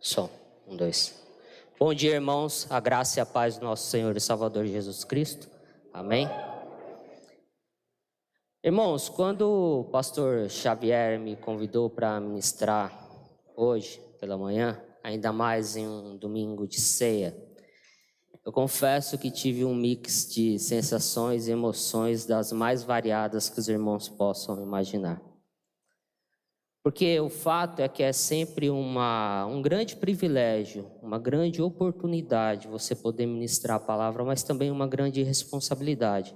Som. Um, dois. Bom dia, irmãos. A graça e a paz do nosso Senhor e Salvador Jesus Cristo. Amém. Irmãos, quando o pastor Xavier me convidou para ministrar hoje pela manhã, ainda mais em um domingo de ceia, eu confesso que tive um mix de sensações e emoções das mais variadas que os irmãos possam imaginar. Porque o fato é que é sempre uma, um grande privilégio, uma grande oportunidade você poder ministrar a palavra, mas também uma grande responsabilidade.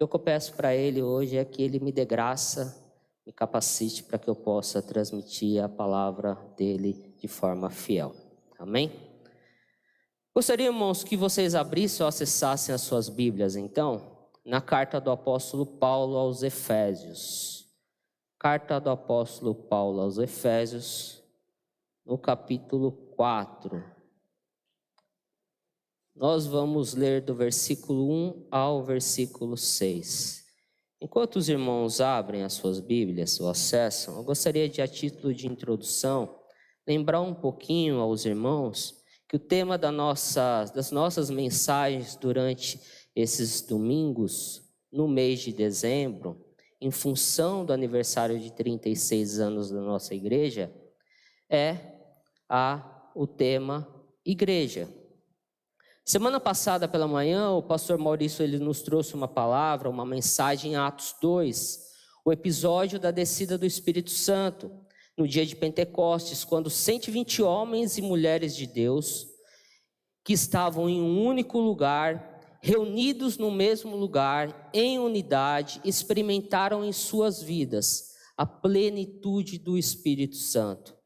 O que eu peço para Ele hoje é que Ele me dê graça, me capacite para que eu possa transmitir a palavra dele de forma fiel. Amém? Gostaria, irmãos, que vocês abrissem ou acessassem as suas Bíblias, então, na carta do apóstolo Paulo aos Efésios. Carta do apóstolo Paulo aos Efésios, no capítulo 4. Nós vamos ler do versículo 1 ao versículo 6. Enquanto os irmãos abrem as suas Bíblias ou acessam, eu gostaria de, a título de introdução, lembrar um pouquinho aos irmãos que o tema da nossa, das nossas mensagens durante esses domingos, no mês de dezembro, em função do aniversário de 36 anos da nossa igreja, é a, o tema igreja. Semana passada pela manhã, o pastor Maurício ele nos trouxe uma palavra, uma mensagem em Atos 2, o episódio da descida do Espírito Santo, no dia de Pentecostes, quando 120 homens e mulheres de Deus, que estavam em um único lugar, reunidos no mesmo lugar, em unidade, experimentaram em suas vidas a plenitude do Espírito Santo.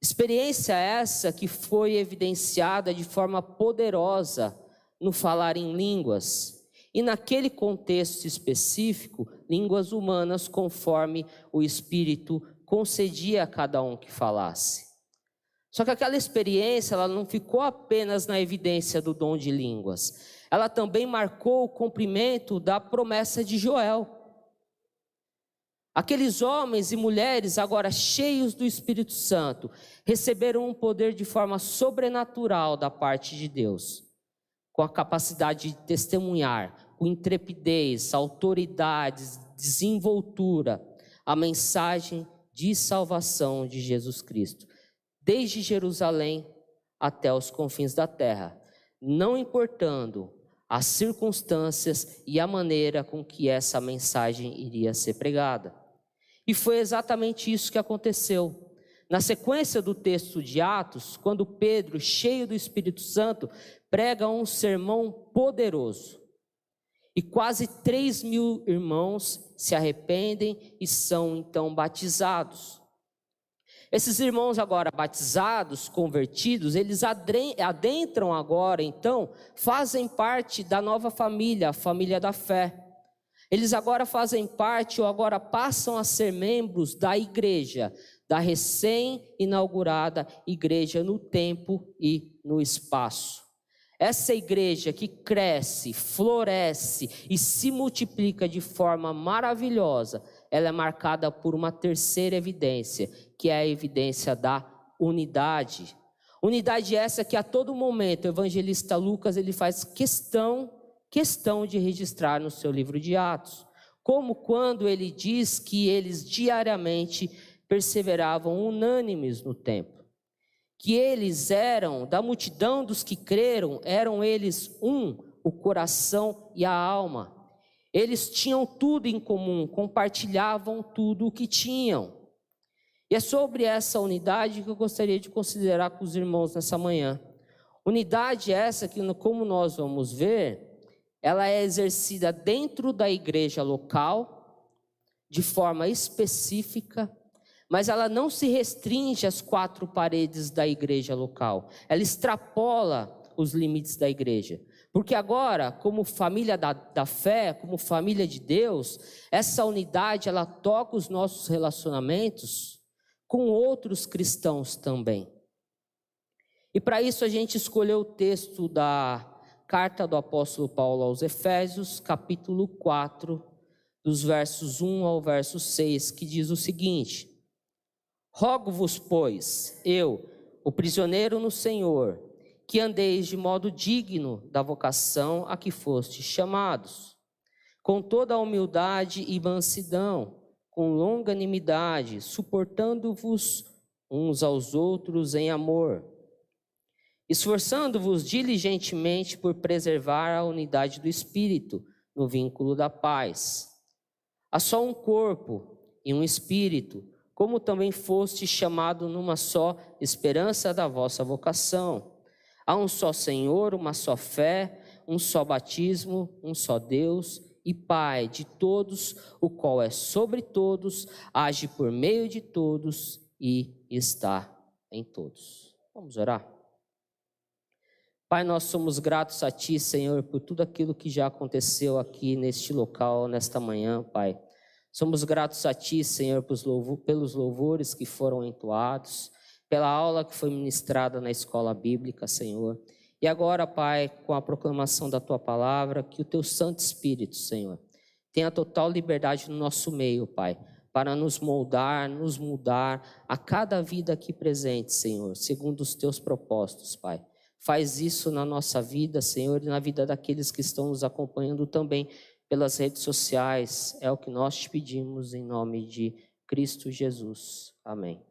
Experiência essa que foi evidenciada de forma poderosa no falar em línguas, e naquele contexto específico, línguas humanas, conforme o Espírito concedia a cada um que falasse. Só que aquela experiência, ela não ficou apenas na evidência do dom de línguas, ela também marcou o cumprimento da promessa de Joel. Aqueles homens e mulheres, agora cheios do Espírito Santo, receberam um poder de forma sobrenatural da parte de Deus, com a capacidade de testemunhar, com intrepidez, autoridade, desenvoltura, a mensagem de salvação de Jesus Cristo, desde Jerusalém até os confins da terra, não importando as circunstâncias e a maneira com que essa mensagem iria ser pregada. E foi exatamente isso que aconteceu. Na sequência do texto de Atos, quando Pedro, cheio do Espírito Santo, prega um sermão poderoso, e quase 3 mil irmãos se arrependem e são então batizados. Esses irmãos agora batizados, convertidos, eles adentram agora, então, fazem parte da nova família, a família da fé. Eles agora fazem parte ou agora passam a ser membros da igreja, da recém-inaugurada igreja no tempo e no espaço. Essa igreja que cresce, floresce e se multiplica de forma maravilhosa, ela é marcada por uma terceira evidência, que é a evidência da unidade. Unidade essa que a todo momento o evangelista Lucas ele faz questão, questão de registrar no seu livro de Atos. Como quando ele diz que eles diariamente perseveravam unânimes no templo. Que eles eram, da multidão dos que creram, eram eles um, o coração e a alma. Eles tinham tudo em comum, compartilhavam tudo o que tinham. E é sobre essa unidade que eu gostaria de considerar com os irmãos nessa manhã. Unidade essa que, como nós vamos ver, ela é exercida dentro da igreja local, de forma específica, mas ela não se restringe às quatro paredes da igreja local. Ela extrapola os limites da igreja. Porque agora, como família da, da fé, como família de Deus, essa unidade ela toca os nossos relacionamentos com outros cristãos também. E para isso a gente escolheu o texto da carta do apóstolo Paulo aos Efésios, capítulo 4, dos versos 1 ao verso 6, que diz o seguinte: Rogo-vos, pois, eu, o prisioneiro no Senhor, que andeis de modo digno da vocação a que fostes chamados, com toda a humildade e mansidão, com longanimidade, suportando-vos uns aos outros em amor, esforçando-vos diligentemente por preservar a unidade do espírito no vínculo da paz. Há só um corpo e um espírito, como também foste chamado numa só esperança da vossa vocação. Há um só Senhor, uma só fé, um só batismo, um só Deus e Pai de todos, o qual é sobre todos, age por meio de todos e está em todos. Vamos orar? Pai, nós somos gratos a Ti, Senhor, por tudo aquilo que já aconteceu aqui neste local, nesta manhã, Pai. Somos gratos a Ti, Senhor, pelos louvores que foram entoados, pela aula que foi ministrada na escola bíblica, Senhor. E agora, Pai, com a proclamação da Tua palavra, que o Teu Santo Espírito, Senhor, tenha total liberdade no nosso meio, Pai para nos moldar, nos mudar a cada vida aqui presente, Senhor, segundo os teus propósitos, Pai. Faz isso na nossa vida, Senhor, e na vida daqueles que estão nos acompanhando também pelas redes sociais. É o que nós te pedimos em nome de Cristo Jesus. Amém.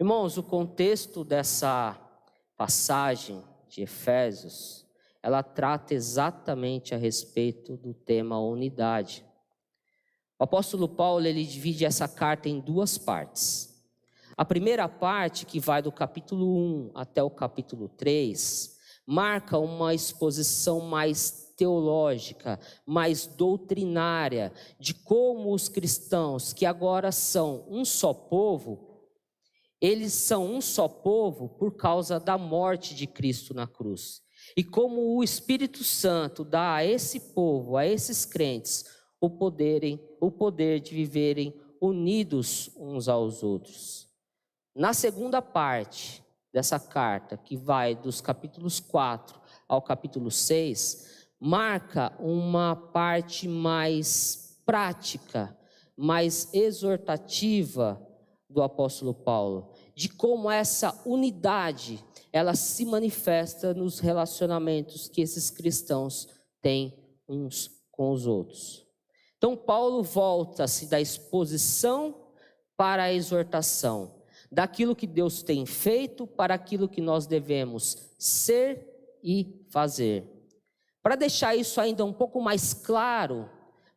Irmãos, o contexto dessa passagem de Efésios, ela trata exatamente a respeito do tema unidade. O apóstolo Paulo ele divide essa carta em duas partes. A primeira parte, que vai do capítulo 1 até o capítulo 3, marca uma exposição mais teológica, mais doutrinária, de como os cristãos, que agora são um só povo, eles são um só povo por causa da morte de Cristo na cruz. E como o Espírito Santo dá a esse povo, a esses crentes, o, poderem, o poder de viverem unidos uns aos outros. Na segunda parte dessa carta, que vai dos capítulos 4 ao capítulo 6, marca uma parte mais prática, mais exortativa do apóstolo Paulo, de como essa unidade ela se manifesta nos relacionamentos que esses cristãos têm uns com os outros. Então, Paulo volta-se da exposição para a exortação, daquilo que Deus tem feito para aquilo que nós devemos ser e fazer. Para deixar isso ainda um pouco mais claro,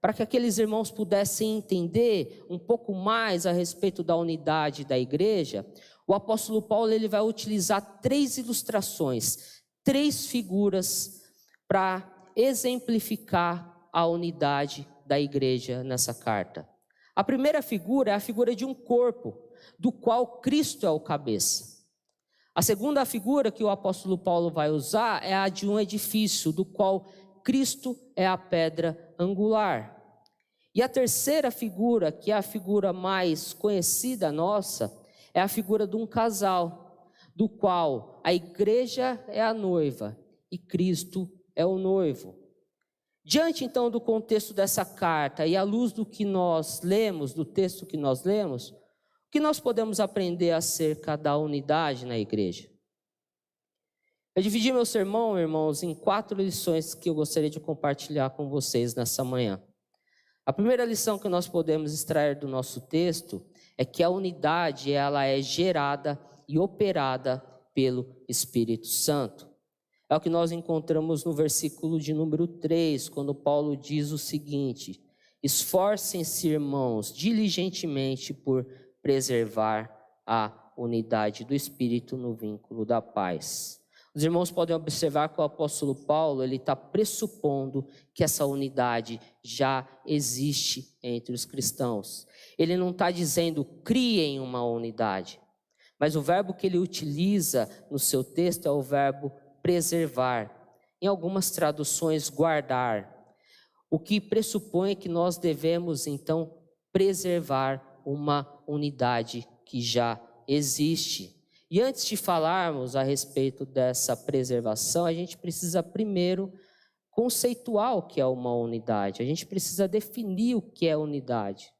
para que aqueles irmãos pudessem entender um pouco mais a respeito da unidade da igreja, o apóstolo Paulo ele vai utilizar três ilustrações, três figuras para exemplificar a unidade da igreja nessa carta. A primeira figura é a figura de um corpo, do qual Cristo é o cabeça. A segunda figura que o apóstolo Paulo vai usar é a de um edifício, do qual Cristo é a pedra angular. E a terceira figura, que é a figura mais conhecida nossa, é a figura de um casal, do qual a igreja é a noiva e Cristo é o noivo. Diante então do contexto dessa carta e à luz do que nós lemos, do texto que nós lemos, o que nós podemos aprender acerca da unidade na igreja? Eu dividi meu sermão, irmãos, em quatro lições que eu gostaria de compartilhar com vocês nessa manhã. A primeira lição que nós podemos extrair do nosso texto é que a unidade ela é gerada e operada pelo Espírito Santo. É o que nós encontramos no versículo de número 3, quando Paulo diz o seguinte: Esforcem-se, irmãos, diligentemente por preservar a unidade do espírito no vínculo da paz. Os irmãos podem observar que o apóstolo Paulo ele está pressupondo que essa unidade já existe entre os cristãos. Ele não está dizendo criem uma unidade, mas o verbo que ele utiliza no seu texto é o verbo preservar. Em algumas traduções, guardar. O que pressupõe que nós devemos, então, preservar uma unidade que já existe. E antes de falarmos a respeito dessa preservação, a gente precisa primeiro conceituar o que é uma unidade. A gente precisa definir o que é unidade.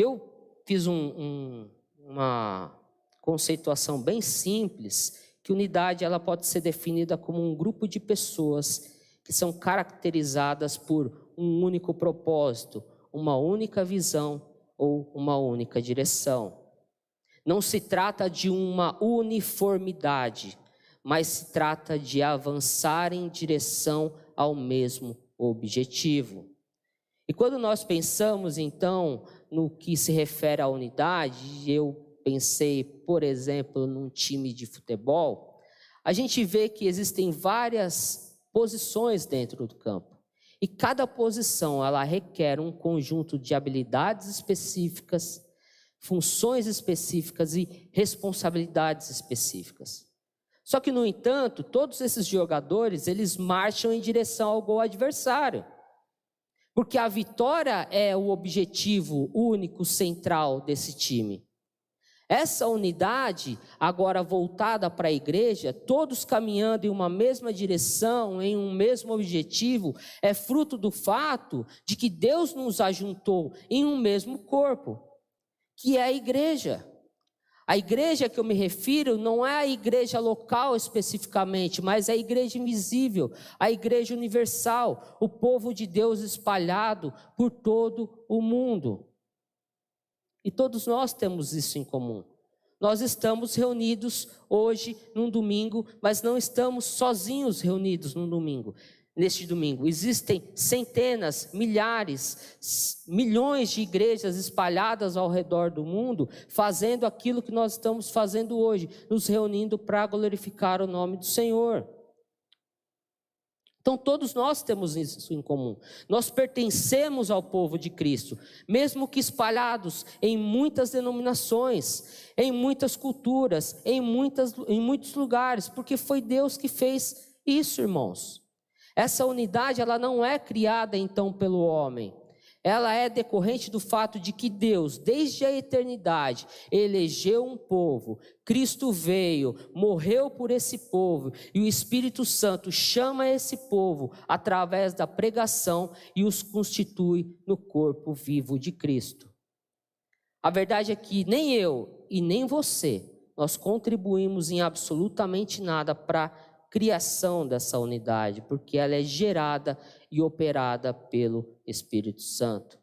Eu fiz um, um, uma conceituação bem simples que unidade ela pode ser definida como um grupo de pessoas que são caracterizadas por um único propósito, uma única visão ou uma única direção. Não se trata de uma uniformidade, mas se trata de avançar em direção ao mesmo objetivo. E quando nós pensamos, então, no que se refere à unidade, eu pensei, por exemplo, num time de futebol, a gente vê que existem várias posições dentro do campo. E cada posição ela requer um conjunto de habilidades específicas, funções específicas e responsabilidades específicas. Só que no entanto, todos esses jogadores, eles marcham em direção ao gol adversário. Porque a vitória é o objetivo único central desse time. Essa unidade, agora voltada para a igreja, todos caminhando em uma mesma direção, em um mesmo objetivo, é fruto do fato de que Deus nos ajuntou em um mesmo corpo, que é a igreja. A igreja que eu me refiro não é a igreja local especificamente, mas é a igreja invisível, a igreja universal, o povo de Deus espalhado por todo o mundo. E todos nós temos isso em comum. Nós estamos reunidos hoje, num domingo, mas não estamos sozinhos reunidos num domingo. Neste domingo, existem centenas, milhares, milhões de igrejas espalhadas ao redor do mundo, fazendo aquilo que nós estamos fazendo hoje, nos reunindo para glorificar o nome do Senhor. Então, todos nós temos isso em comum. Nós pertencemos ao povo de Cristo, mesmo que espalhados em muitas denominações, em muitas culturas, em, muitas, em muitos lugares, porque foi Deus que fez isso, irmãos. Essa unidade, ela não é criada então pelo homem, ela é decorrente do fato de que Deus, desde a eternidade, elegeu um povo. Cristo veio, morreu por esse povo, e o Espírito Santo chama esse povo através da pregação e os constitui no corpo vivo de Cristo. A verdade é que nem eu e nem você nós contribuímos em absolutamente nada para criação dessa unidade, porque ela é gerada e operada pelo Espírito Santo.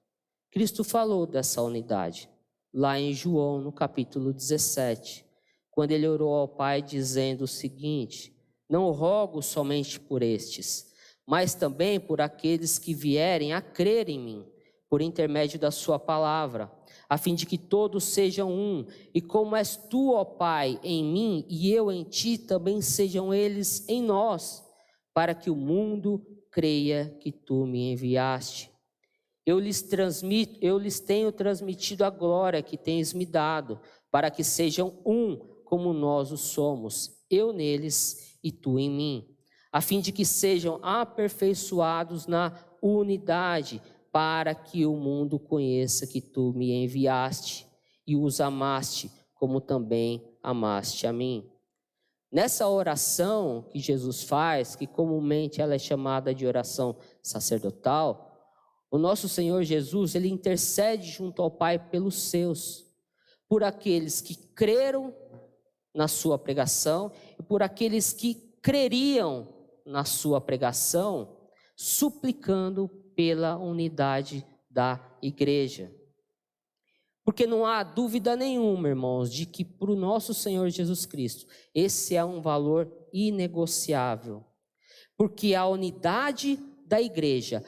Cristo falou dessa unidade lá em João, no capítulo 17, quando ele orou ao Pai dizendo o seguinte: Não rogo somente por estes, mas também por aqueles que vierem a crer em mim, por intermédio da Sua palavra, a fim de que todos sejam um, e como és tu, ó Pai, em mim e eu em ti, também sejam eles em nós, para que o mundo creia que tu me enviaste. Eu lhes transmito, eu lhes tenho transmitido a glória que tens me dado, para que sejam um como nós o somos, eu neles e tu em mim, a fim de que sejam aperfeiçoados na unidade, para que o mundo conheça que tu me enviaste e os amaste, como também amaste a mim. Nessa oração que Jesus faz, que comumente ela é chamada de oração sacerdotal, o nosso Senhor Jesus, ele intercede junto ao Pai pelos seus, por aqueles que creram na sua pregação e por aqueles que creriam na sua pregação, suplicando pela unidade da igreja. Porque não há dúvida nenhuma, irmãos, de que para o nosso Senhor Jesus Cristo, esse é um valor inegociável. Porque a unidade da igreja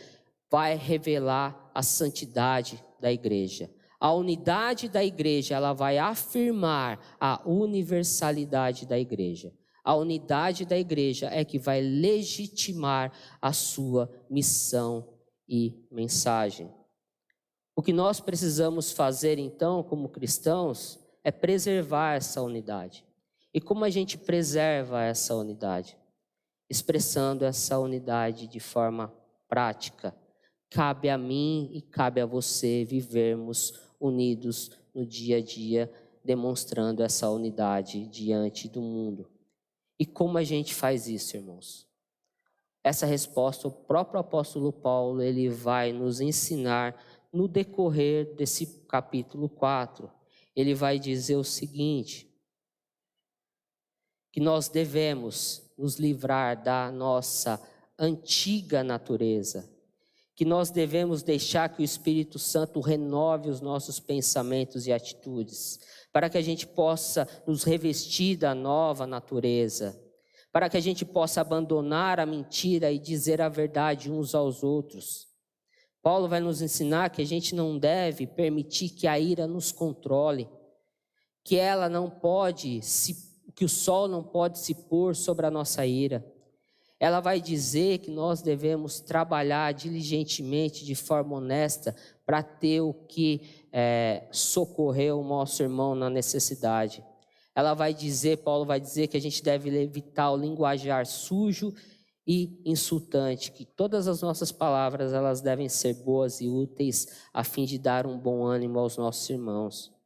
vai revelar a santidade da igreja. A unidade da igreja, ela vai afirmar a universalidade da igreja. A unidade da igreja é que vai legitimar a sua missão e mensagem. O que nós precisamos fazer então, como cristãos, é preservar essa unidade. E como a gente preserva essa unidade? Expressando essa unidade de forma prática. Cabe a mim e cabe a você vivermos unidos no dia a dia, demonstrando essa unidade diante do mundo. E como a gente faz isso, irmãos? Essa resposta o próprio apóstolo Paulo ele vai nos ensinar no decorrer desse capítulo 4, ele vai dizer o seguinte: que nós devemos nos livrar da nossa antiga natureza, que nós devemos deixar que o Espírito Santo renove os nossos pensamentos e atitudes, para que a gente possa nos revestir da nova natureza, para que a gente possa abandonar a mentira e dizer a verdade uns aos outros. Paulo vai nos ensinar que a gente não deve permitir que a ira nos controle, que ela não pode se que o sol não pode se pôr sobre a nossa ira. Ela vai dizer que nós devemos trabalhar diligentemente, de forma honesta, para ter o que é, socorrer o nosso irmão na necessidade. Ela vai dizer, Paulo vai dizer que a gente deve evitar o linguajar sujo e insultante, que todas as nossas palavras elas devem ser boas e úteis a fim de dar um bom ânimo aos nossos irmãos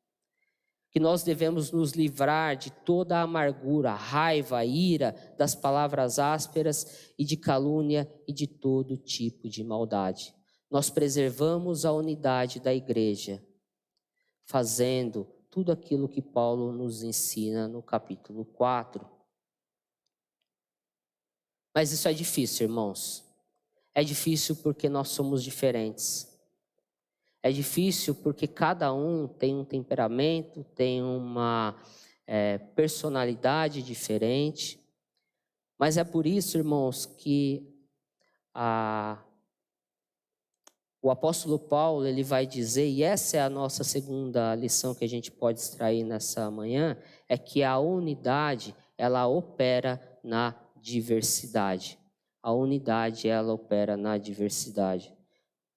que nós devemos nos livrar de toda a amargura, raiva, ira, das palavras ásperas e de calúnia e de todo tipo de maldade. Nós preservamos a unidade da igreja, fazendo tudo aquilo que Paulo nos ensina no capítulo 4. Mas isso é difícil, irmãos. É difícil porque nós somos diferentes. É difícil porque cada um tem um temperamento, tem uma é, personalidade diferente. Mas é por isso, irmãos, que a, o apóstolo Paulo ele vai dizer, e essa é a nossa segunda lição que a gente pode extrair nessa manhã, é que a unidade ela opera na diversidade. A unidade ela opera na diversidade.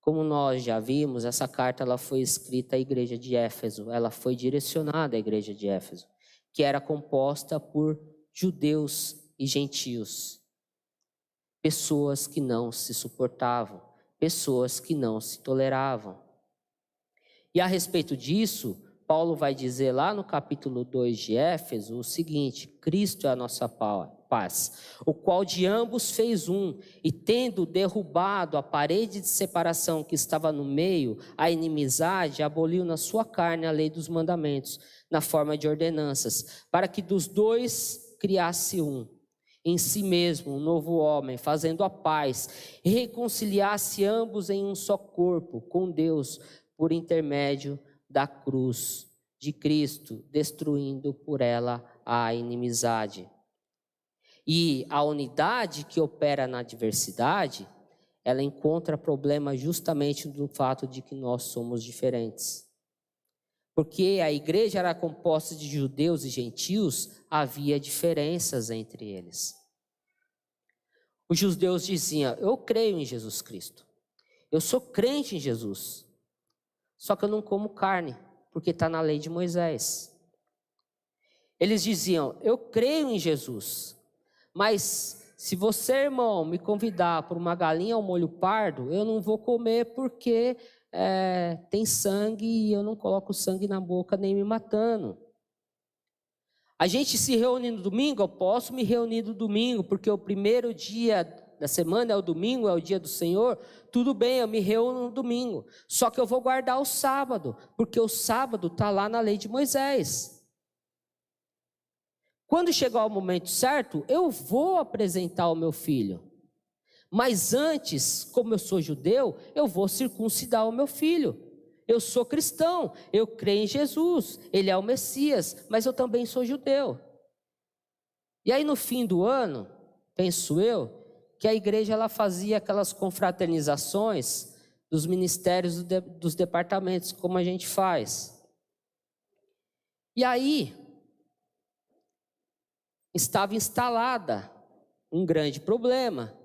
Como nós já vimos, essa carta ela foi escrita à igreja de Éfeso, ela foi direcionada à igreja de Éfeso, que era composta por judeus e gentios, pessoas que não se suportavam, pessoas que não se toleravam. E a respeito disso, Paulo vai dizer lá no capítulo 2 de Éfeso o seguinte: Cristo é a nossa paz, o qual de ambos fez um, e tendo derrubado a parede de separação que estava no meio, a inimizade, aboliu na sua carne a lei dos mandamentos, na forma de ordenanças, para que dos dois criasse um, em si mesmo, um novo homem, fazendo a paz, reconciliasse ambos em um só corpo com Deus, por intermédio da cruz de Cristo, destruindo por ela a inimizade. E a unidade que opera na diversidade, ela encontra problema justamente no fato de que nós somos diferentes. Porque a igreja era composta de judeus e gentios, havia diferenças entre eles. Os judeus diziam: Eu creio em Jesus Cristo. Eu sou crente em Jesus. Só que eu não como carne, porque está na lei de Moisés. Eles diziam: Eu creio em Jesus. Mas se você, irmão, me convidar para uma galinha ao molho pardo, eu não vou comer porque é, tem sangue e eu não coloco sangue na boca nem me matando. A gente se reúne no domingo, eu posso me reunir no domingo, porque o primeiro dia da semana é o domingo, é o dia do Senhor. Tudo bem, eu me reúno no domingo. Só que eu vou guardar o sábado, porque o sábado está lá na lei de Moisés. Quando chegar o momento certo, eu vou apresentar o meu filho. Mas antes, como eu sou judeu, eu vou circuncidar o meu filho. Eu sou cristão, eu creio em Jesus, ele é o Messias, mas eu também sou judeu. E aí no fim do ano, penso eu, que a igreja ela fazia aquelas confraternizações dos ministérios dos departamentos, como a gente faz. E aí, estava instalada um grande problema.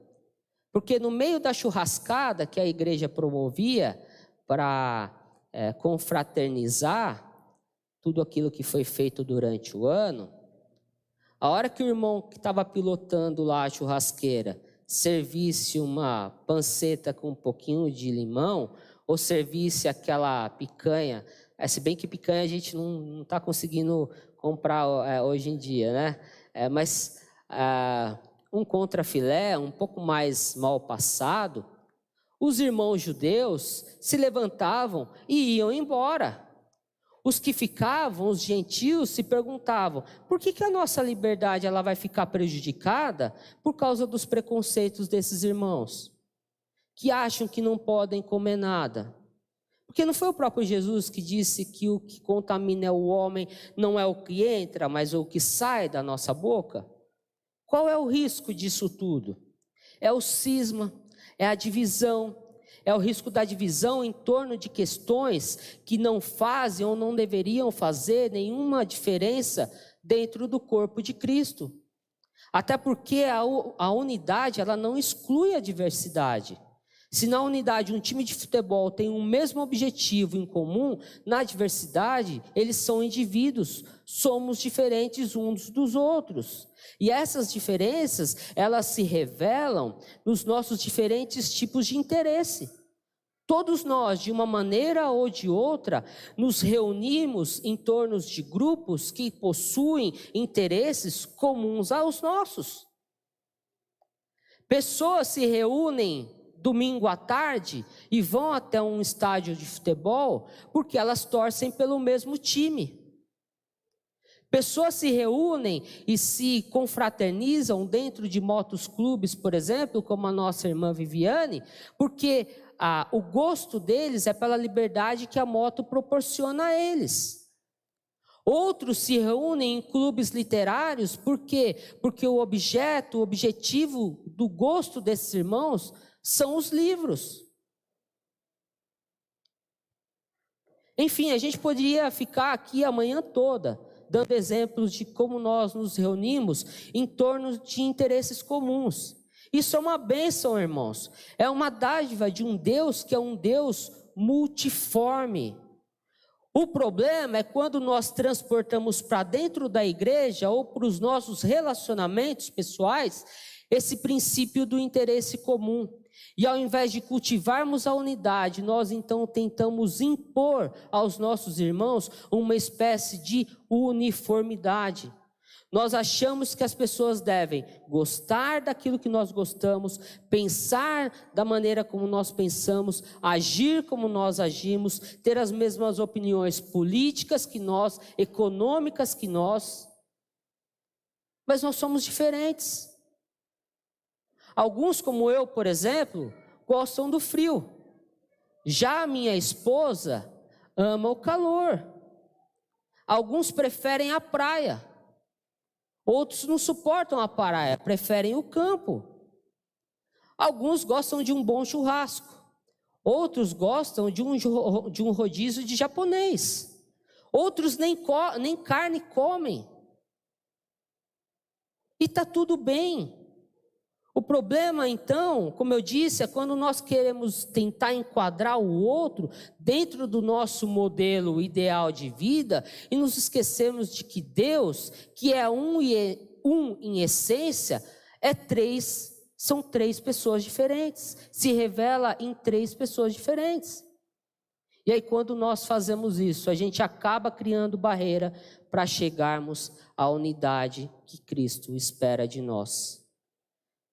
Porque no meio da churrascada que a igreja promovia para é, confraternizar tudo aquilo que foi feito durante o ano, a hora que o irmão que estava pilotando lá a churrasqueira servisse uma panceta com um pouquinho de limão, ou servisse aquela picanha, é, se bem que picanha a gente não está conseguindo comprar é, hoje em dia, né? É, mas ah, um contrafilé, um pouco mais mal passado, os irmãos judeus se levantavam e iam embora. Os que ficavam, os gentios, se perguntavam: por que, que a nossa liberdade ela vai ficar prejudicada por causa dos preconceitos desses irmãos? Que acham que não podem comer nada. Porque não foi o próprio Jesus que disse que o que contamina é o homem, não é o que entra, mas o que sai da nossa boca? Qual é o risco disso tudo? É o cisma, é a divisão, é o risco da divisão em torno de questões que não fazem ou não deveriam fazer nenhuma diferença dentro do corpo de Cristo. Até porque a, unidade ela não exclui a diversidade. Se na unidade um time de futebol tem o mesmo objetivo em comum, na diversidade eles são indivíduos, somos diferentes uns dos outros. E essas diferenças, elas se revelam nos nossos diferentes tipos de interesse. Todos nós, de uma maneira ou de outra, nos reunimos em torno de grupos que possuem interesses comuns aos nossos. Pessoas se reúnem domingo à tarde e vão até um estádio de futebol porque elas torcem pelo mesmo time. Pessoas se reúnem e se confraternizam dentro de motos clubes, por exemplo, como a nossa irmã Viviane, porque a, o gosto deles é pela liberdade que a moto proporciona a eles. Outros se reúnem em clubes literários, por quê? Porque o objeto, o objetivo do gosto desses irmãos são os livros. Enfim, a gente poderia ficar aqui a manhã toda dando exemplos de como nós nos reunimos em torno de interesses comuns. Isso é uma bênção, irmãos. É uma dádiva de um Deus que é um Deus multiforme. O problema é quando nós transportamos para dentro da igreja ou para os nossos relacionamentos pessoais esse princípio do interesse comum. E ao invés de cultivarmos a unidade, nós então tentamos impor aos nossos irmãos uma espécie de uniformidade. Nós achamos que as pessoas devem gostar daquilo que nós gostamos, pensar da maneira como nós pensamos, agir como nós agimos, ter as mesmas opiniões políticas que nós, econômicas que nós. Mas nós somos diferentes. Alguns, como eu, por exemplo, gostam do frio. Já a minha esposa ama o calor. Alguns preferem a praia. Outros não suportam a praia, preferem o campo. Alguns gostam de um bom churrasco. Outros gostam de um, de um rodízio de japonês. Outros nem, nem carne comem. E está tudo bem. O problema, então, como eu disse, é quando nós queremos tentar enquadrar o outro dentro do nosso modelo ideal de vida e nos esquecemos de que Deus, que é um, e um em essência, é três, são três pessoas diferentes, se revela em três pessoas diferentes. E aí, quando nós fazemos isso, a gente acaba criando barreira para chegarmos à unidade que Cristo espera de nós.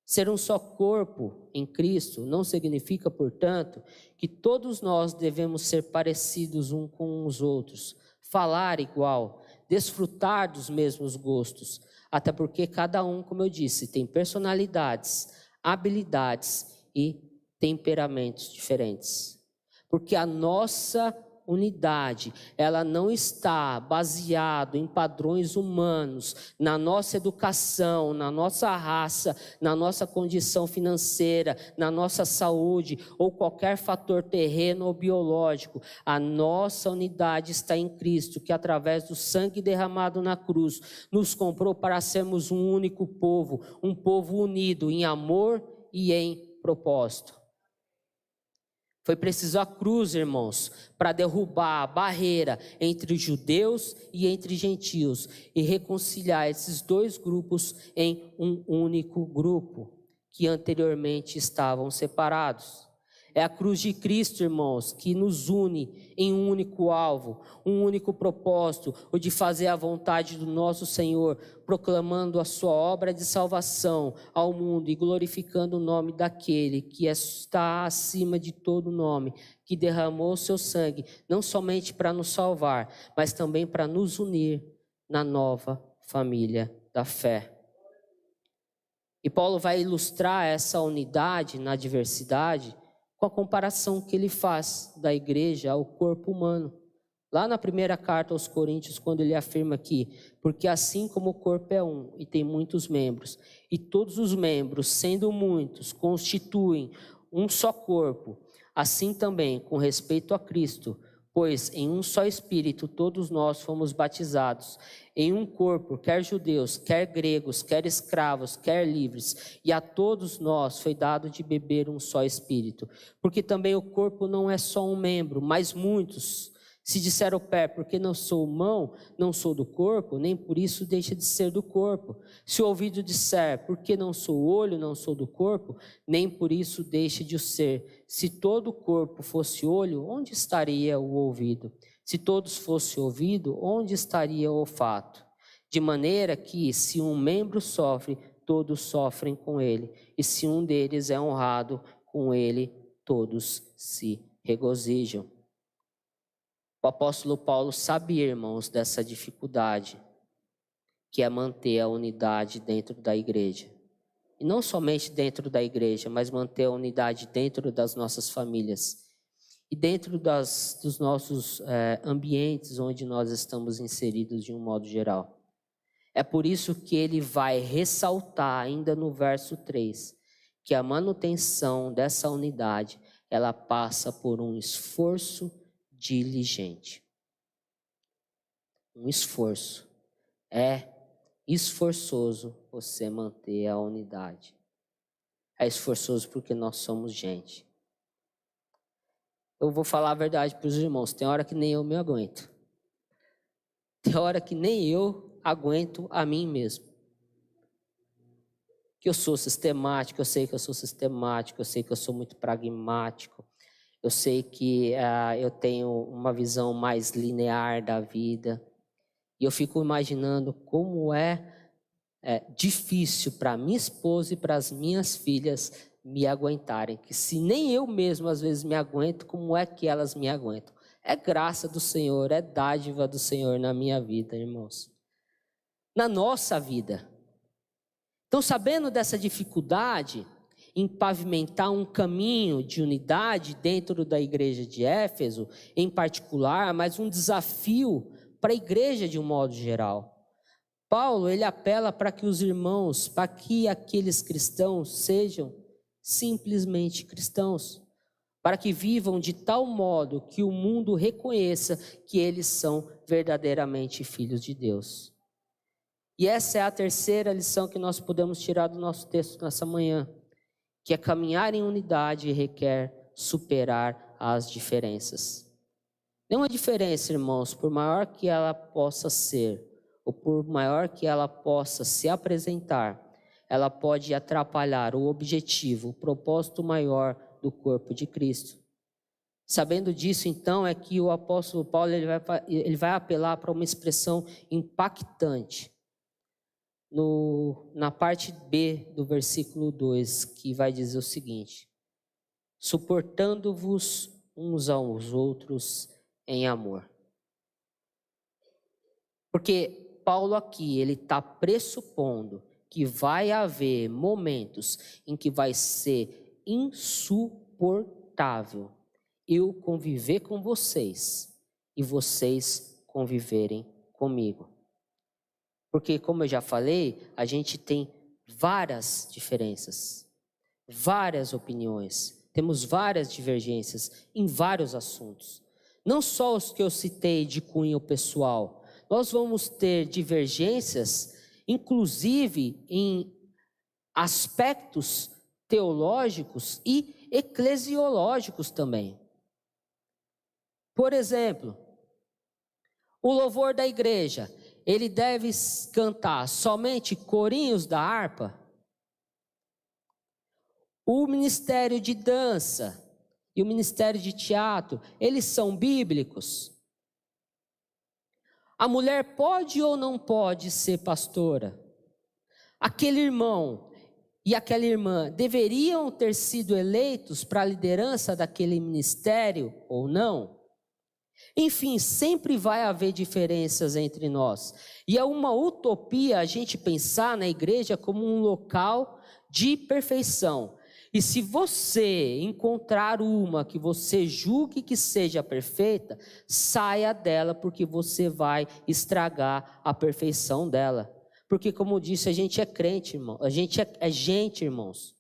Ser um só corpo em Cristo não significa, portanto, que todos nós devemos ser parecidos uns com os outros, falar igual, desfrutar dos mesmos gostos, até porque cada um, como eu disse, tem personalidades, habilidades e temperamentos diferentes. Porque a nossa unidade, ela não está baseado em padrões humanos, na nossa educação, na nossa raça, na nossa condição financeira, na nossa saúde ou qualquer fator terreno ou biológico. A nossa unidade está em Cristo, que através do sangue derramado na cruz nos comprou para sermos um único povo, um povo unido em amor e em propósito. Foi preciso a cruz, irmãos, para derrubar a barreira entre judeus e entre gentios e reconciliar esses dois grupos em um único grupo, que anteriormente estavam separados. É a cruz de Cristo, irmãos, que nos une em um único alvo, um único propósito, o de fazer a vontade do nosso Senhor, proclamando a sua obra de salvação ao mundo e glorificando o nome daquele que está acima de todo nome, que derramou o seu sangue, não somente para nos salvar, mas também para nos unir na nova família da fé. E Paulo vai ilustrar essa unidade na diversidade com a comparação que ele faz da igreja ao corpo humano. Lá na primeira carta aos Coríntios, quando ele afirma que, porque assim como o corpo é um e tem muitos membros, e todos os membros, sendo muitos, constituem um só corpo, assim também, com respeito a Cristo, Pois em um só Espírito todos nós fomos batizados, em um corpo, quer judeus, quer gregos, quer escravos, quer livres, e a todos nós foi dado de beber um só Espírito. Porque também o corpo não é só um membro, mas muitos. Se disser o pé, porque não sou mão, não sou do corpo, nem por isso deixa de ser do corpo. Se o ouvido disser, porque não sou olho, não sou do corpo, nem por isso deixa de ser. Se todo o corpo fosse olho, onde estaria o ouvido? Se todos fossem ouvido, onde estaria o olfato? De maneira que, se um membro sofre, todos sofrem com ele, e se um deles é honrado, com ele todos se regozijam. O apóstolo Paulo sabia, irmãos, dessa dificuldade, que é manter a unidade dentro da igreja. E não somente dentro da igreja, mas manter a unidade dentro das nossas famílias e dentro das, dos nossos é, ambientes onde nós estamos inseridos de um modo geral. É por isso que ele vai ressaltar ainda no verso 3 que a manutenção dessa unidade ela passa por um esforço diligente. Um esforço. É esforçoso você manter a unidade. É esforçoso porque nós somos gente. Eu vou falar a verdade para os irmãos. Tem hora que nem eu me aguento. Tem hora que nem eu aguento a mim mesmo. Que eu sou sistemático, eu sei que eu sou sistemático, eu sei que eu sou muito pragmático, eu sei que uh, eu tenho uma visão mais linear da vida. E eu fico imaginando como é, é difícil para minha esposa e para as minhas filhas me aguentarem. Que se nem eu mesmo às vezes me aguento, como é que elas me aguentam? É graça do Senhor, é dádiva do Senhor na minha vida, irmãos. Na nossa vida. Então, sabendo dessa dificuldade, em pavimentar um caminho de unidade dentro da igreja de Éfeso, em particular, mas um desafio para a igreja de um modo geral. Paulo, ele apela para que os irmãos, para que aqueles cristãos sejam simplesmente cristãos, para que vivam de tal modo que o mundo reconheça que eles são verdadeiramente filhos de Deus. E essa é a terceira lição que nós podemos tirar do nosso texto nessa manhã que é caminhar em unidade requer superar as diferenças. Nenhuma diferença, irmãos, por maior que ela possa ser, ou por maior que ela possa se apresentar, ela pode atrapalhar o objetivo, o propósito maior do corpo de Cristo. Sabendo disso, então, é que o apóstolo Paulo ele vai, ele vai apelar para uma expressão impactante no, na parte B do versículo 2, que vai dizer o seguinte: suportando-vos uns aos outros em amor. Porque Paulo aqui, ele está pressupondo que vai haver momentos em que vai ser insuportável eu conviver com vocês e vocês conviverem comigo. Porque, como eu já falei, a gente tem várias diferenças, várias opiniões, temos várias divergências em vários assuntos. Não só os que eu citei de cunho pessoal, nós vamos ter divergências, inclusive em aspectos teológicos e eclesiológicos também. Por exemplo, o louvor da igreja ele deve cantar somente corinhos da harpa? O ministério de dança e o ministério de teatro, eles são bíblicos? A mulher pode ou não pode ser pastora? Aquele irmão e aquela irmã deveriam ter sido eleitos para a liderança daquele ministério ou não? Enfim, sempre vai haver diferenças entre nós. E é uma utopia a gente pensar na igreja como um local de perfeição. E se você encontrar uma que você julgue que seja perfeita, saia dela, porque você vai estragar a perfeição dela. Porque, como disse, a gente é crente, irmão. A gente é, é gente, irmãos.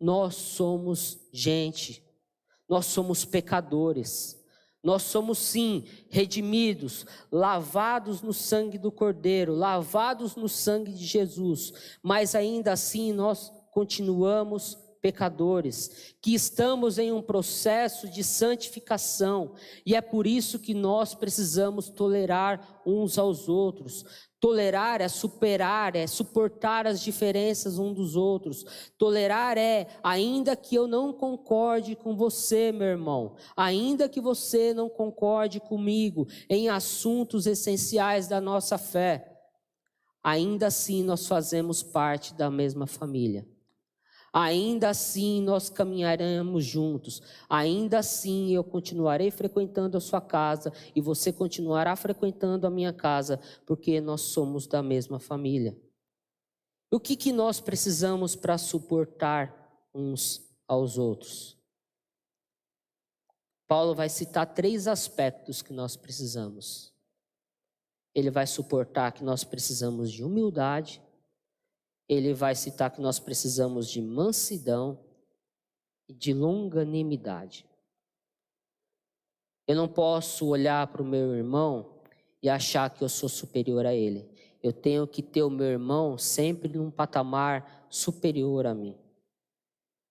Nós somos gente. Nós somos pecadores. Nós somos sim redimidos, lavados no sangue do Cordeiro, lavados no sangue de Jesus, mas ainda assim nós continuamos pecadores, que estamos em um processo de santificação, e é por isso que nós precisamos tolerar uns aos outros, Tolerar é superar, é suportar as diferenças um dos outros. Tolerar é, ainda que eu não concorde com você, meu irmão, ainda que você não concorde comigo em assuntos essenciais da nossa fé, ainda assim nós fazemos parte da mesma família. Ainda assim nós caminharemos juntos. Ainda assim eu continuarei frequentando a sua casa e você continuará frequentando a minha casa, porque nós somos da mesma família. O que, que nós precisamos para suportar uns aos outros? Paulo vai citar três aspectos que nós precisamos. Ele vai suportar que nós precisamos de humildade, ele vai citar que nós precisamos de mansidão e de longanimidade. Eu não posso olhar para o meu irmão e achar que eu sou superior a ele. Eu tenho que ter o meu irmão sempre num patamar superior a mim.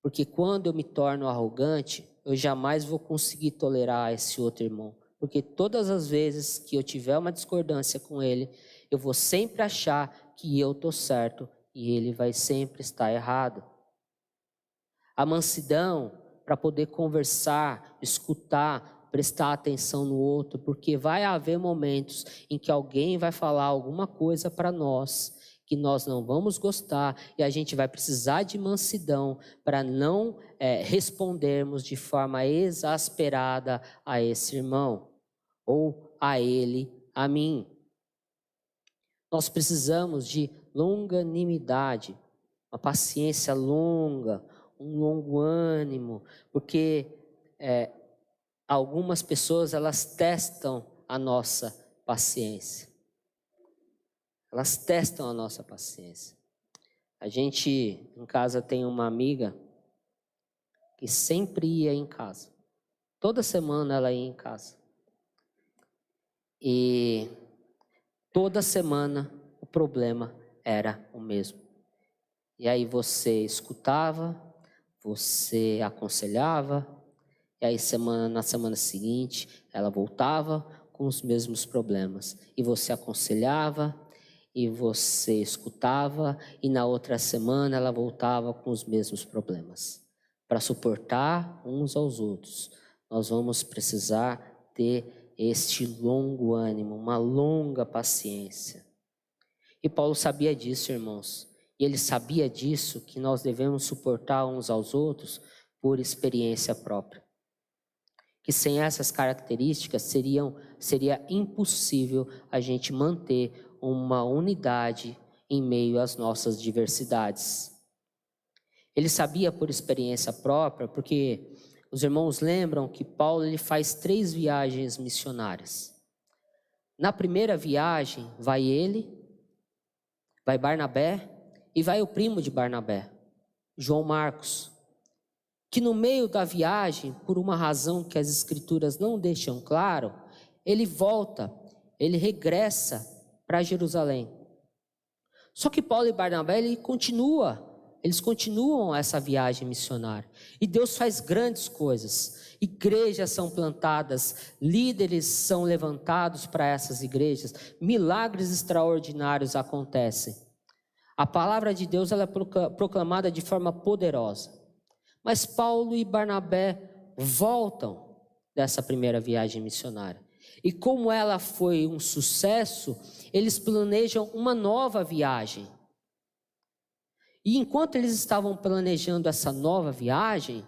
Porque quando eu me torno arrogante, eu jamais vou conseguir tolerar esse outro irmão. Porque todas as vezes que eu tiver uma discordância com ele, eu vou sempre achar que eu estou certo e ele vai sempre estar errado. A mansidão para poder conversar, escutar, prestar atenção no outro, porque vai haver momentos em que alguém vai falar alguma coisa para nós que nós não vamos gostar e a gente vai precisar de mansidão para não é, respondermos de forma exasperada a esse irmão ou a ele, a mim. Nós precisamos de longanimidade, uma paciência longa, um longo ânimo, porque é, algumas pessoas elas testam a nossa paciência. Elas testam a nossa paciência. A gente em casa tem uma amiga que sempre ia em casa. Toda semana ela ia em casa. E toda semana o problema era o mesmo. E aí você escutava, você aconselhava, e aí semana, na semana seguinte ela voltava com os mesmos problemas. E você aconselhava, e você escutava, e na outra semana ela voltava com os mesmos problemas. Para suportar uns aos outros, nós vamos precisar ter este longo ânimo, uma longa paciência. E Paulo sabia disso, irmãos. E ele sabia disso, que nós devemos suportar uns aos outros por experiência própria. Que sem essas características seriam, seria impossível a gente manter uma unidade em meio às nossas diversidades. Ele sabia por experiência própria, porque os irmãos lembram que Paulo ele faz três viagens missionárias. Na primeira viagem, vai ele, Vai Barnabé e vai o primo de Barnabé, João Marcos, que no meio da viagem, por uma razão que as escrituras não deixam claro, ele volta, ele regressa para Jerusalém. Só que Paulo e Barnabé ele continua, eles continuam essa viagem missionária. E Deus faz grandes coisas. Igrejas são plantadas, líderes são levantados para essas igrejas, milagres extraordinários acontecem. A palavra de Deus ela é proclamada de forma poderosa. Mas Paulo e Barnabé voltam dessa primeira viagem missionária. E como ela foi um sucesso, eles planejam uma nova viagem. E enquanto eles estavam planejando essa nova viagem,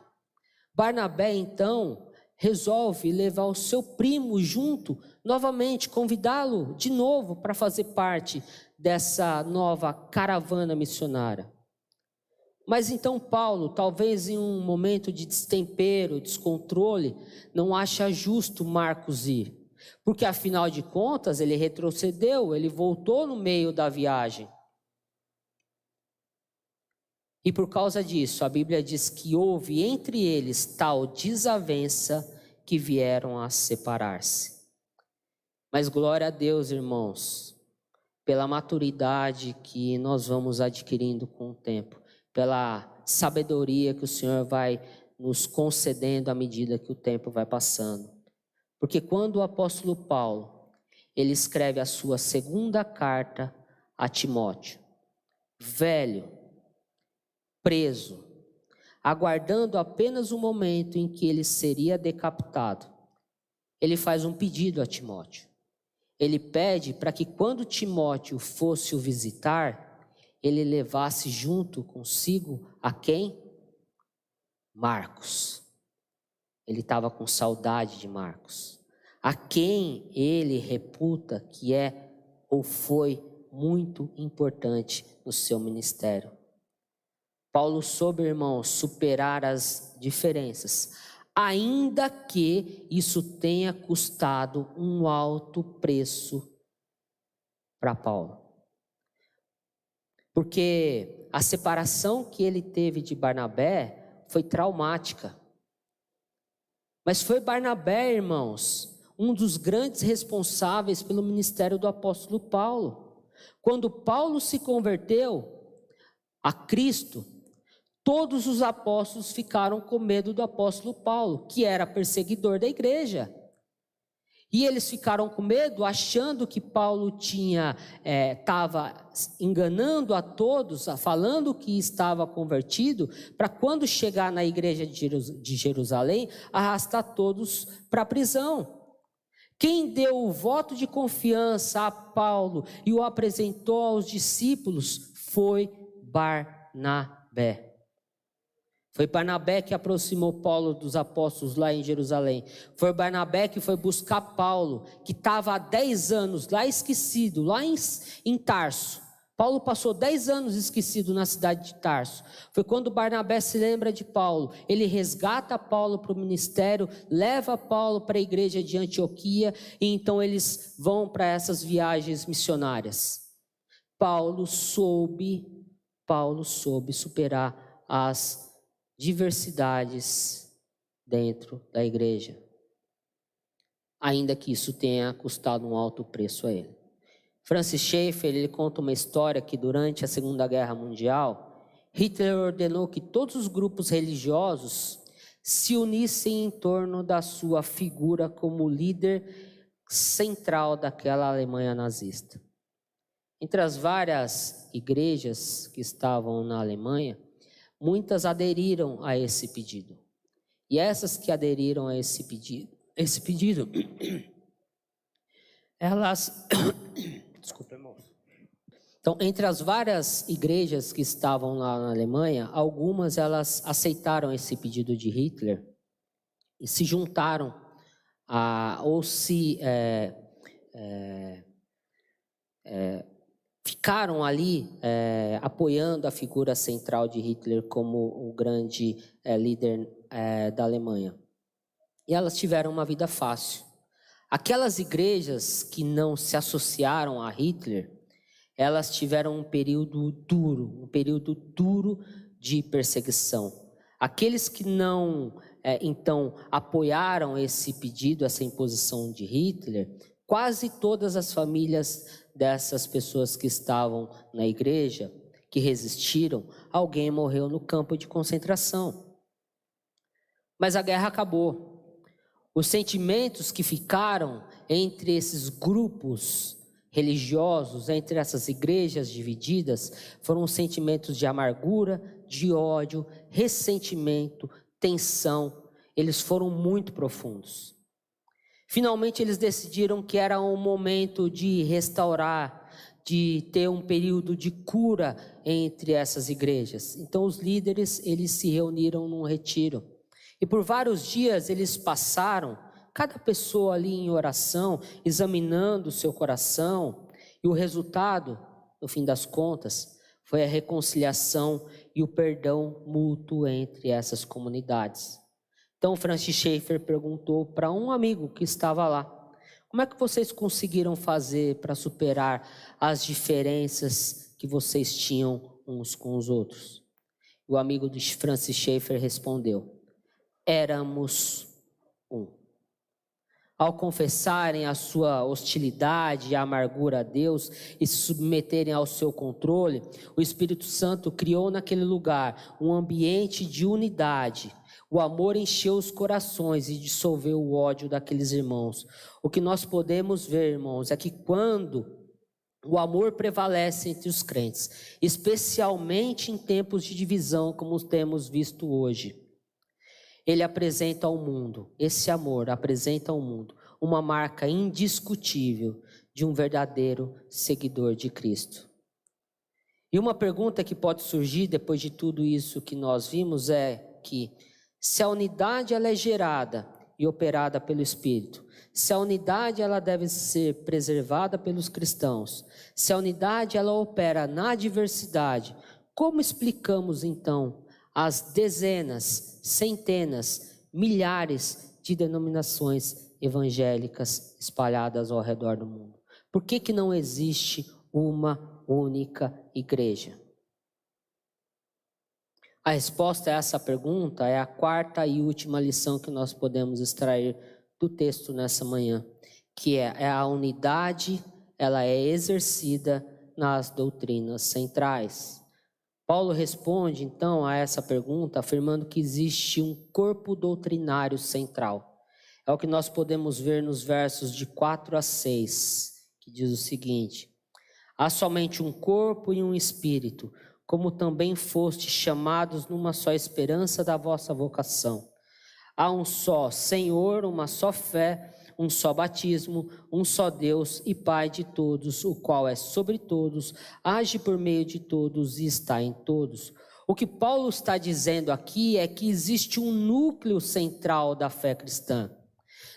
Barnabé então resolve levar o seu primo junto, novamente, convidá-lo de novo para fazer parte dessa nova caravana missionária. Mas então Paulo, talvez em um momento de destempero, descontrole, não acha justo Marcos ir. Porque afinal de contas, ele retrocedeu, ele voltou no meio da viagem. E por causa disso, a Bíblia diz que houve entre eles tal desavença que vieram a separar-se. Mas glória a Deus, irmãos, pela maturidade que nós vamos adquirindo com o tempo, pela sabedoria que o Senhor vai nos concedendo à medida que o tempo vai passando. Porque quando o apóstolo Paulo, ele escreve a sua segunda carta a Timóteo, velho, preso, aguardando apenas o momento em que ele seria decapitado, ele faz um pedido a Timóteo. Ele pede para que quando Timóteo fosse o visitar, ele levasse junto consigo a quem? Marcos. Ele estava com saudade de Marcos. A quem ele reputa que é ou foi muito importante no seu ministério. Paulo soube, irmão, superar as diferenças, ainda que isso tenha custado um alto preço para Paulo. Porque a separação que ele teve de Barnabé foi traumática. Mas foi Barnabé, irmãos, um dos grandes responsáveis pelo ministério do apóstolo Paulo. Quando Paulo se converteu a Cristo, todos os apóstolos ficaram com medo do apóstolo Paulo, que era perseguidor da igreja. E eles ficaram com medo, achando que Paulo tinha estava é, enganando a todos, falando que estava convertido, para quando chegar na igreja de Jerusalém, arrastar todos para a prisão. Quem deu o voto de confiança a Paulo e o apresentou aos discípulos foi Barnabé. Foi Barnabé que aproximou Paulo dos apóstolos lá em Jerusalém. Foi Barnabé que foi buscar Paulo, que estava há 10 anos lá esquecido, lá em, em Tarso. Paulo passou 10 anos esquecido na cidade de Tarso. Foi quando Barnabé se lembra de Paulo. Ele resgata Paulo para o ministério, leva Paulo para a igreja de Antioquia e então eles vão para essas viagens missionárias. Paulo soube, Paulo soube superar as diversidades dentro da igreja, ainda que isso tenha custado um alto preço a ele. Francis Schaeffer ele conta uma história que durante a Segunda Guerra Mundial, Hitler ordenou que todos os grupos religiosos se unissem em torno da sua figura como líder central daquela Alemanha nazista. Entre as várias igrejas que estavam na Alemanha, muitas aderiram a esse pedido. E essas que aderiram a esse pedido, esse pedido, elas, desculpa, irmão. Então, entre as várias igrejas que estavam lá na Alemanha, algumas elas aceitaram esse pedido de Hitler e se juntaram a, ou se é, é, é, ficaram ali é, apoiando a figura central de Hitler como o grande é, líder é, da Alemanha. E elas tiveram uma vida fácil. Aquelas igrejas que não se associaram a Hitler, elas tiveram um período duro, um período duro de perseguição. Aqueles que não, é, então, apoiaram esse pedido, essa imposição de Hitler, quase todas as famílias dessas pessoas que estavam na igreja, que resistiram, alguém morreu no campo de concentração. Mas a guerra acabou. Os sentimentos que ficaram entre esses grupos religiosos, entre essas igrejas divididas, foram sentimentos de amargura, de ódio, ressentimento, tensão eles foram muito profundos. Finalmente, eles decidiram que era um momento de restaurar, de ter um período de cura entre essas igrejas. Então, os líderes eles se reuniram num retiro e por vários dias eles passaram, cada pessoa ali em oração, examinando o seu coração, e o resultado, no fim das contas, foi a reconciliação e o perdão mútuo entre essas comunidades. Então, Francis Schaeffer perguntou para um amigo que estava lá: Como é que vocês conseguiram fazer para superar as diferenças que vocês tinham uns com os outros? O amigo de Francis Schaeffer respondeu: Éramos um. Ao confessarem a sua hostilidade e amargura a Deus e se submeterem ao seu controle, o Espírito Santo criou naquele lugar um ambiente de unidade o amor encheu os corações e dissolveu o ódio daqueles irmãos. O que nós podemos ver, irmãos, é que quando o amor prevalece entre os crentes, especialmente em tempos de divisão, como temos visto hoje, ele apresenta ao mundo, esse amor apresenta ao mundo, uma marca indiscutível de um verdadeiro seguidor de Cristo. E uma pergunta que pode surgir depois de tudo isso que nós vimos é que se a unidade ela é gerada e operada pelo Espírito, se a unidade ela deve ser preservada pelos cristãos, se a unidade ela opera na diversidade, como explicamos então as dezenas, centenas, milhares de denominações evangélicas espalhadas ao redor do mundo? Por que, que não existe uma única igreja? A resposta a essa pergunta é a quarta e última lição que nós podemos extrair do texto nessa manhã, que é, é a unidade, ela é exercida nas doutrinas centrais. Paulo responde então a essa pergunta afirmando que existe um corpo doutrinário central. É o que nós podemos ver nos versos de 4 a 6, que diz o seguinte: Há somente um corpo e um espírito, como também fostes chamados numa só esperança da vossa vocação. Há um só Senhor, uma só fé, um só batismo, um só Deus e Pai de todos, o qual é sobre todos, age por meio de todos e está em todos. O que Paulo está dizendo aqui é que existe um núcleo central da fé cristã,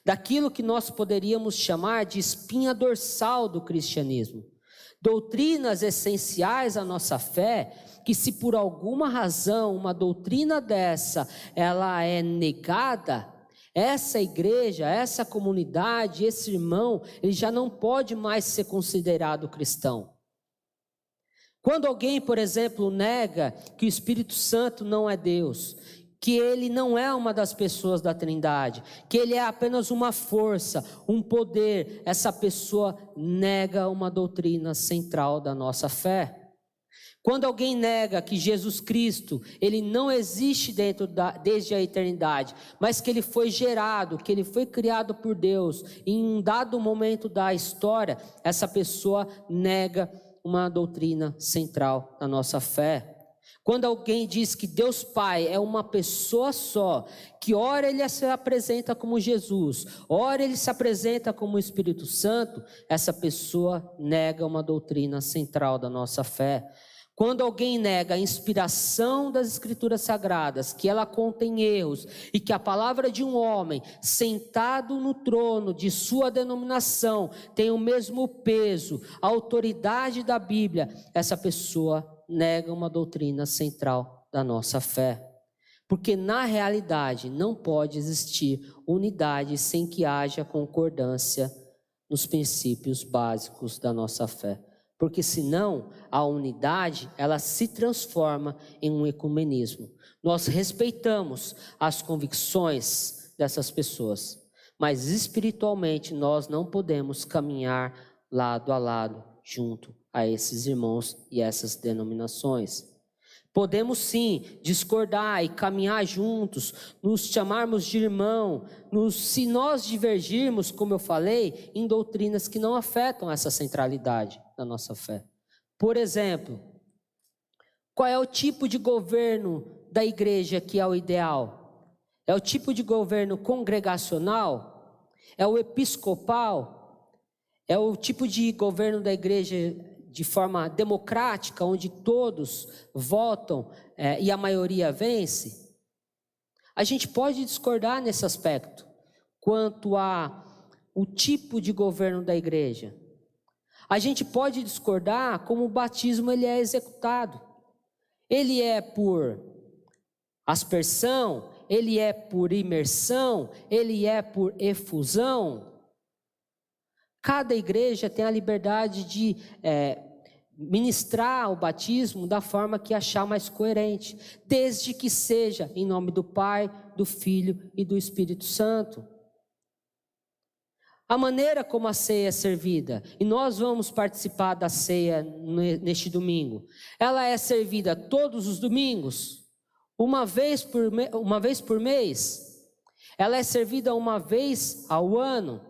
daquilo que nós poderíamos chamar de espinha dorsal do cristianismo doutrinas essenciais à nossa fé, que se por alguma razão uma doutrina dessa ela é negada, essa igreja, essa comunidade, esse irmão, ele já não pode mais ser considerado cristão. Quando alguém, por exemplo, nega que o Espírito Santo não é Deus, que ele não é uma das pessoas da Trindade, que ele é apenas uma força, um poder, essa pessoa nega uma doutrina central da nossa fé. Quando alguém nega que Jesus Cristo, ele não existe dentro da, desde a eternidade, mas que ele foi gerado, que ele foi criado por Deus, em um dado momento da história, essa pessoa nega uma doutrina central da nossa fé. Quando alguém diz que Deus Pai é uma pessoa só, que ora ele se apresenta como Jesus, ora ele se apresenta como Espírito Santo, essa pessoa nega uma doutrina central da nossa fé. Quando alguém nega a inspiração das Escrituras Sagradas, que ela contém erros e que a palavra de um homem sentado no trono de sua denominação tem o mesmo peso, a autoridade da Bíblia, essa pessoa nega uma doutrina central da nossa fé. Porque na realidade não pode existir unidade sem que haja concordância nos princípios básicos da nossa fé. Porque senão a unidade ela se transforma em um ecumenismo. Nós respeitamos as convicções dessas pessoas, mas espiritualmente nós não podemos caminhar lado a lado junto a esses irmãos e essas denominações. Podemos sim discordar e caminhar juntos, nos chamarmos de irmão, nos, se nós divergirmos, como eu falei, em doutrinas que não afetam essa centralidade da nossa fé. Por exemplo, qual é o tipo de governo da igreja que é o ideal? É o tipo de governo congregacional? É o episcopal? É o tipo de governo da igreja de forma democrática, onde todos votam é, e a maioria vence? A gente pode discordar nesse aspecto, quanto a o tipo de governo da igreja. A gente pode discordar como o batismo ele é executado. Ele é por aspersão, ele é por imersão, ele é por efusão. Cada igreja tem a liberdade de é, ministrar o batismo da forma que achar mais coerente, desde que seja em nome do Pai, do Filho e do Espírito Santo. A maneira como a ceia é servida, e nós vamos participar da ceia neste domingo, ela é servida todos os domingos? uma vez por, uma vez por mês. Ela é servida uma vez ao ano.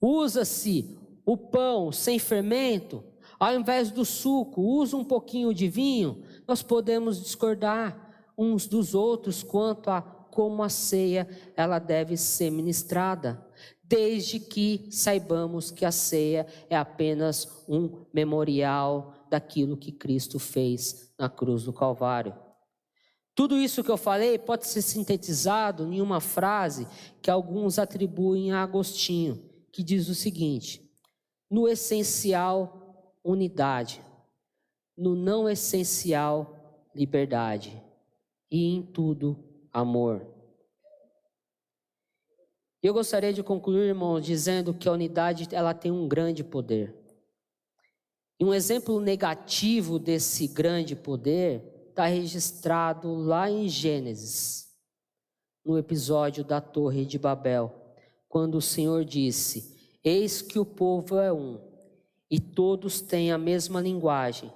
Usa-se o pão sem fermento, ao invés do suco, usa um pouquinho de vinho. Nós podemos discordar uns dos outros quanto a como a ceia ela deve ser ministrada, desde que saibamos que a ceia é apenas um memorial daquilo que Cristo fez na cruz do Calvário. Tudo isso que eu falei pode ser sintetizado em uma frase que alguns atribuem a Agostinho, que diz o seguinte: no essencial, unidade, no não essencial, liberdade, e em tudo, amor. Eu gostaria de concluir, irmãos, dizendo que a unidade ela tem um grande poder. E um exemplo negativo desse grande poder está registrado lá em Gênesis, no episódio da Torre de Babel, quando o Senhor disse: Eis que o povo é um, e todos têm a mesma linguagem.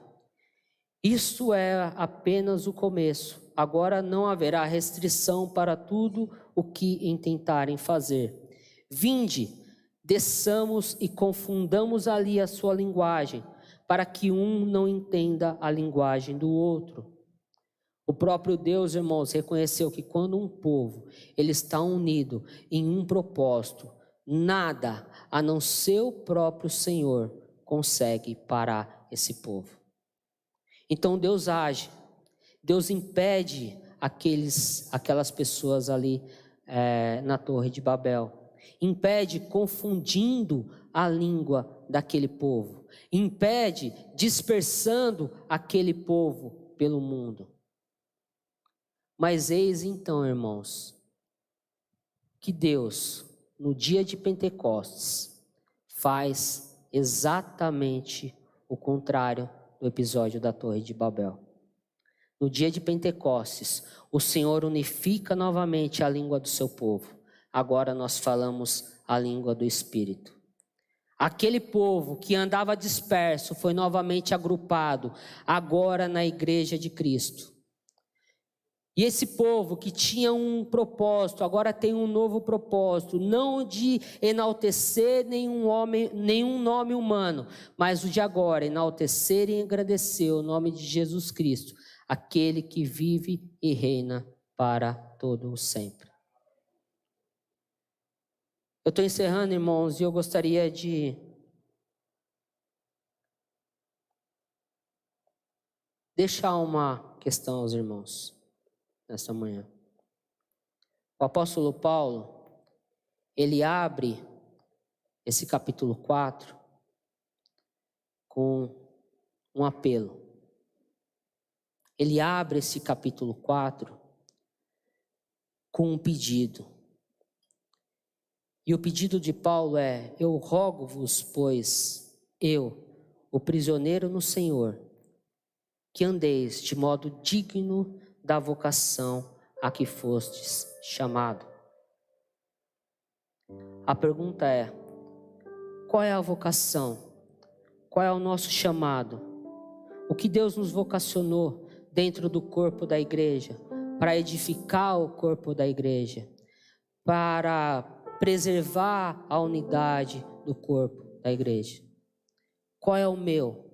Isso é apenas o começo. Agora não haverá restrição para tudo o que intentarem fazer. Vinde, desçamos e confundamos ali a sua linguagem, para que um não entenda a linguagem do outro. O próprio Deus, irmãos, reconheceu que quando um povo ele está unido em um propósito, nada a não ser o próprio Senhor consegue parar esse povo. Então Deus age, Deus impede aqueles, aquelas pessoas ali é, na Torre de Babel, impede confundindo a língua daquele povo, impede dispersando aquele povo pelo mundo. Mas eis então, irmãos, que Deus, no dia de Pentecostes, faz exatamente o contrário do episódio da Torre de Babel. No dia de Pentecostes, o Senhor unifica novamente a língua do seu povo. Agora nós falamos a língua do Espírito. Aquele povo que andava disperso foi novamente agrupado, agora na igreja de Cristo. E esse povo que tinha um propósito, agora tem um novo propósito, não de enaltecer nenhum, homem, nenhum nome humano, mas o de agora, enaltecer e agradecer o nome de Jesus Cristo, aquele que vive e reina para todo o sempre. Eu estou encerrando, irmãos, e eu gostaria de deixar uma questão aos irmãos nesta manhã. O apóstolo Paulo, ele abre esse capítulo 4 com um apelo. Ele abre esse capítulo 4 com um pedido. E o pedido de Paulo é: Eu rogo-vos, pois, eu, o prisioneiro no Senhor, que andeis de modo digno da vocação a que fostes chamado. A pergunta é: qual é a vocação? Qual é o nosso chamado? O que Deus nos vocacionou dentro do corpo da igreja para edificar o corpo da igreja, para preservar a unidade do corpo da igreja? Qual é o meu?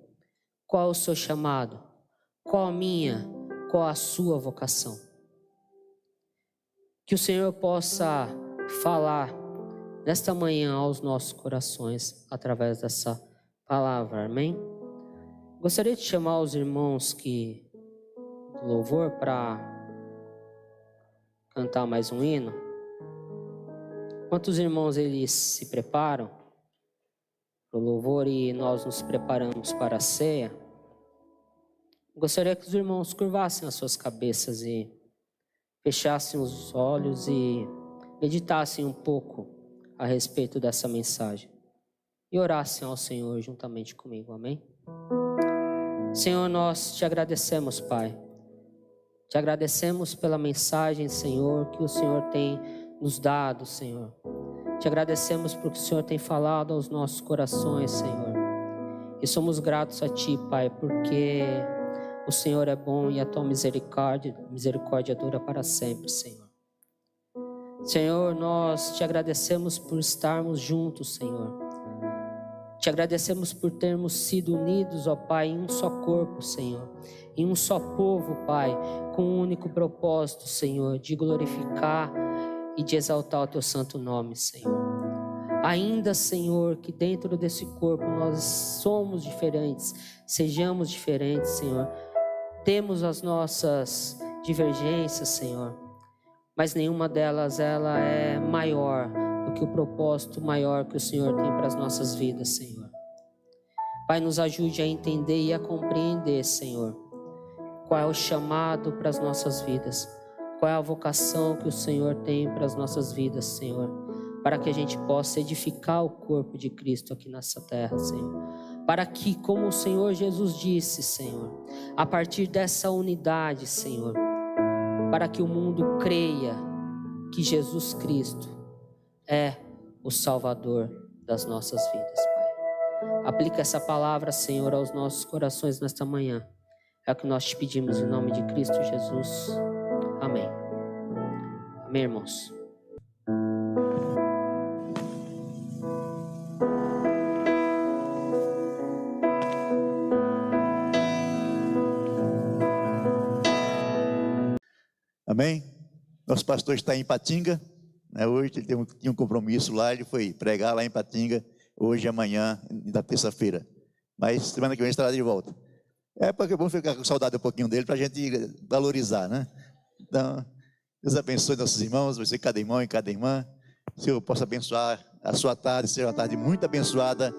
Qual é o seu chamado? Qual a minha? Qual a sua vocação. Que o Senhor possa falar nesta manhã aos nossos corações através dessa palavra, amém? Gostaria de chamar os irmãos que do louvor para cantar mais um hino. Quantos irmãos eles se preparam para o louvor e nós nos preparamos para a ceia? Gostaria que os irmãos curvassem as suas cabeças e fechassem os olhos e meditassem um pouco a respeito dessa mensagem e orassem ao Senhor juntamente comigo, amém? Senhor, nós te agradecemos, Pai. Te agradecemos pela mensagem, Senhor, que o Senhor tem nos dado, Senhor. Te agradecemos porque o Senhor tem falado aos nossos corações, Senhor. E somos gratos a Ti, Pai, porque o Senhor é bom e a Tua misericórdia, misericórdia dura para sempre, Senhor. Senhor, nós te agradecemos por estarmos juntos, Senhor. Te agradecemos por termos sido unidos, ó Pai, em um só corpo, Senhor. Em um só povo, Pai, com um único propósito, Senhor, de glorificar e de exaltar o teu santo nome, Senhor. Ainda, Senhor, que dentro desse corpo nós somos diferentes, sejamos diferentes, Senhor. Temos as nossas divergências, Senhor, mas nenhuma delas ela é maior do que o propósito maior que o Senhor tem para as nossas vidas, Senhor. Pai, nos ajude a entender e a compreender, Senhor, qual é o chamado para as nossas vidas, qual é a vocação que o Senhor tem para as nossas vidas, Senhor, para que a gente possa edificar o corpo de Cristo aqui nessa terra, Senhor. Para que, como o Senhor Jesus disse, Senhor, a partir dessa unidade, Senhor, para que o mundo creia que Jesus Cristo é o Salvador das nossas vidas, Pai. Aplica essa palavra, Senhor, aos nossos corações nesta manhã. É o que nós te pedimos em nome de Cristo Jesus. Amém. Amém, irmãos. Amém? Nosso pastor está em Patinga. Né? Hoje ele tinha um compromisso lá, ele foi pregar lá em Patinga, hoje amanhã, da terça-feira. Mas semana que vem estará de volta. É porque vamos ficar com saudade um pouquinho dele para a gente valorizar, né? Então, Deus abençoe nossos irmãos, você, cada irmão e cada irmã. Senhor possa abençoar a sua tarde, seja uma tarde muito abençoada,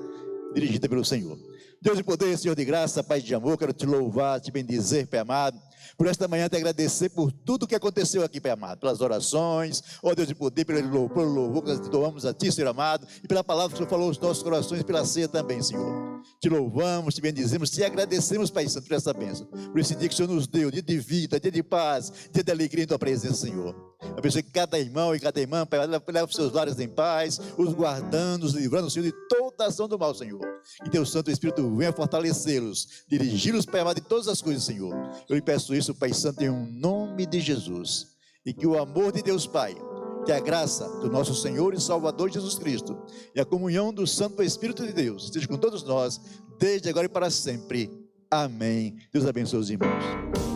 dirigida pelo Senhor. Deus de poder, Senhor de graça, Pai de amor, quero te louvar, te bendizer, Pai amado por esta manhã te agradecer por tudo que aconteceu aqui, Pai amado, pelas orações, ó Deus de poder, pelo louvor, pelo louvor que nós doamos a Ti, Senhor amado, e pela palavra que o Senhor falou aos nossos corações, pela ceia também, Senhor. Te louvamos, te bendizemos, te agradecemos, Pai Santo, por essa bênção, por esse dia que o Senhor nos deu, dia de vida, dia de paz, dia de alegria em Tua presença, Senhor. Abençoe cada irmão e cada irmã, leva os seus lares em paz, os guardando, os livrando, Senhor, de toda ação do mal, Senhor. E Teu Santo Espírito venha fortalecê-los, dirigi-los, Pai amado, de todas as coisas, Senhor. Eu lhe peço isso, Pai Santo, em um nome de Jesus. E que o amor de Deus Pai, que a graça do nosso Senhor e Salvador Jesus Cristo e a comunhão do Santo Espírito de Deus esteja com todos nós, desde agora e para sempre. Amém. Deus abençoe os irmãos.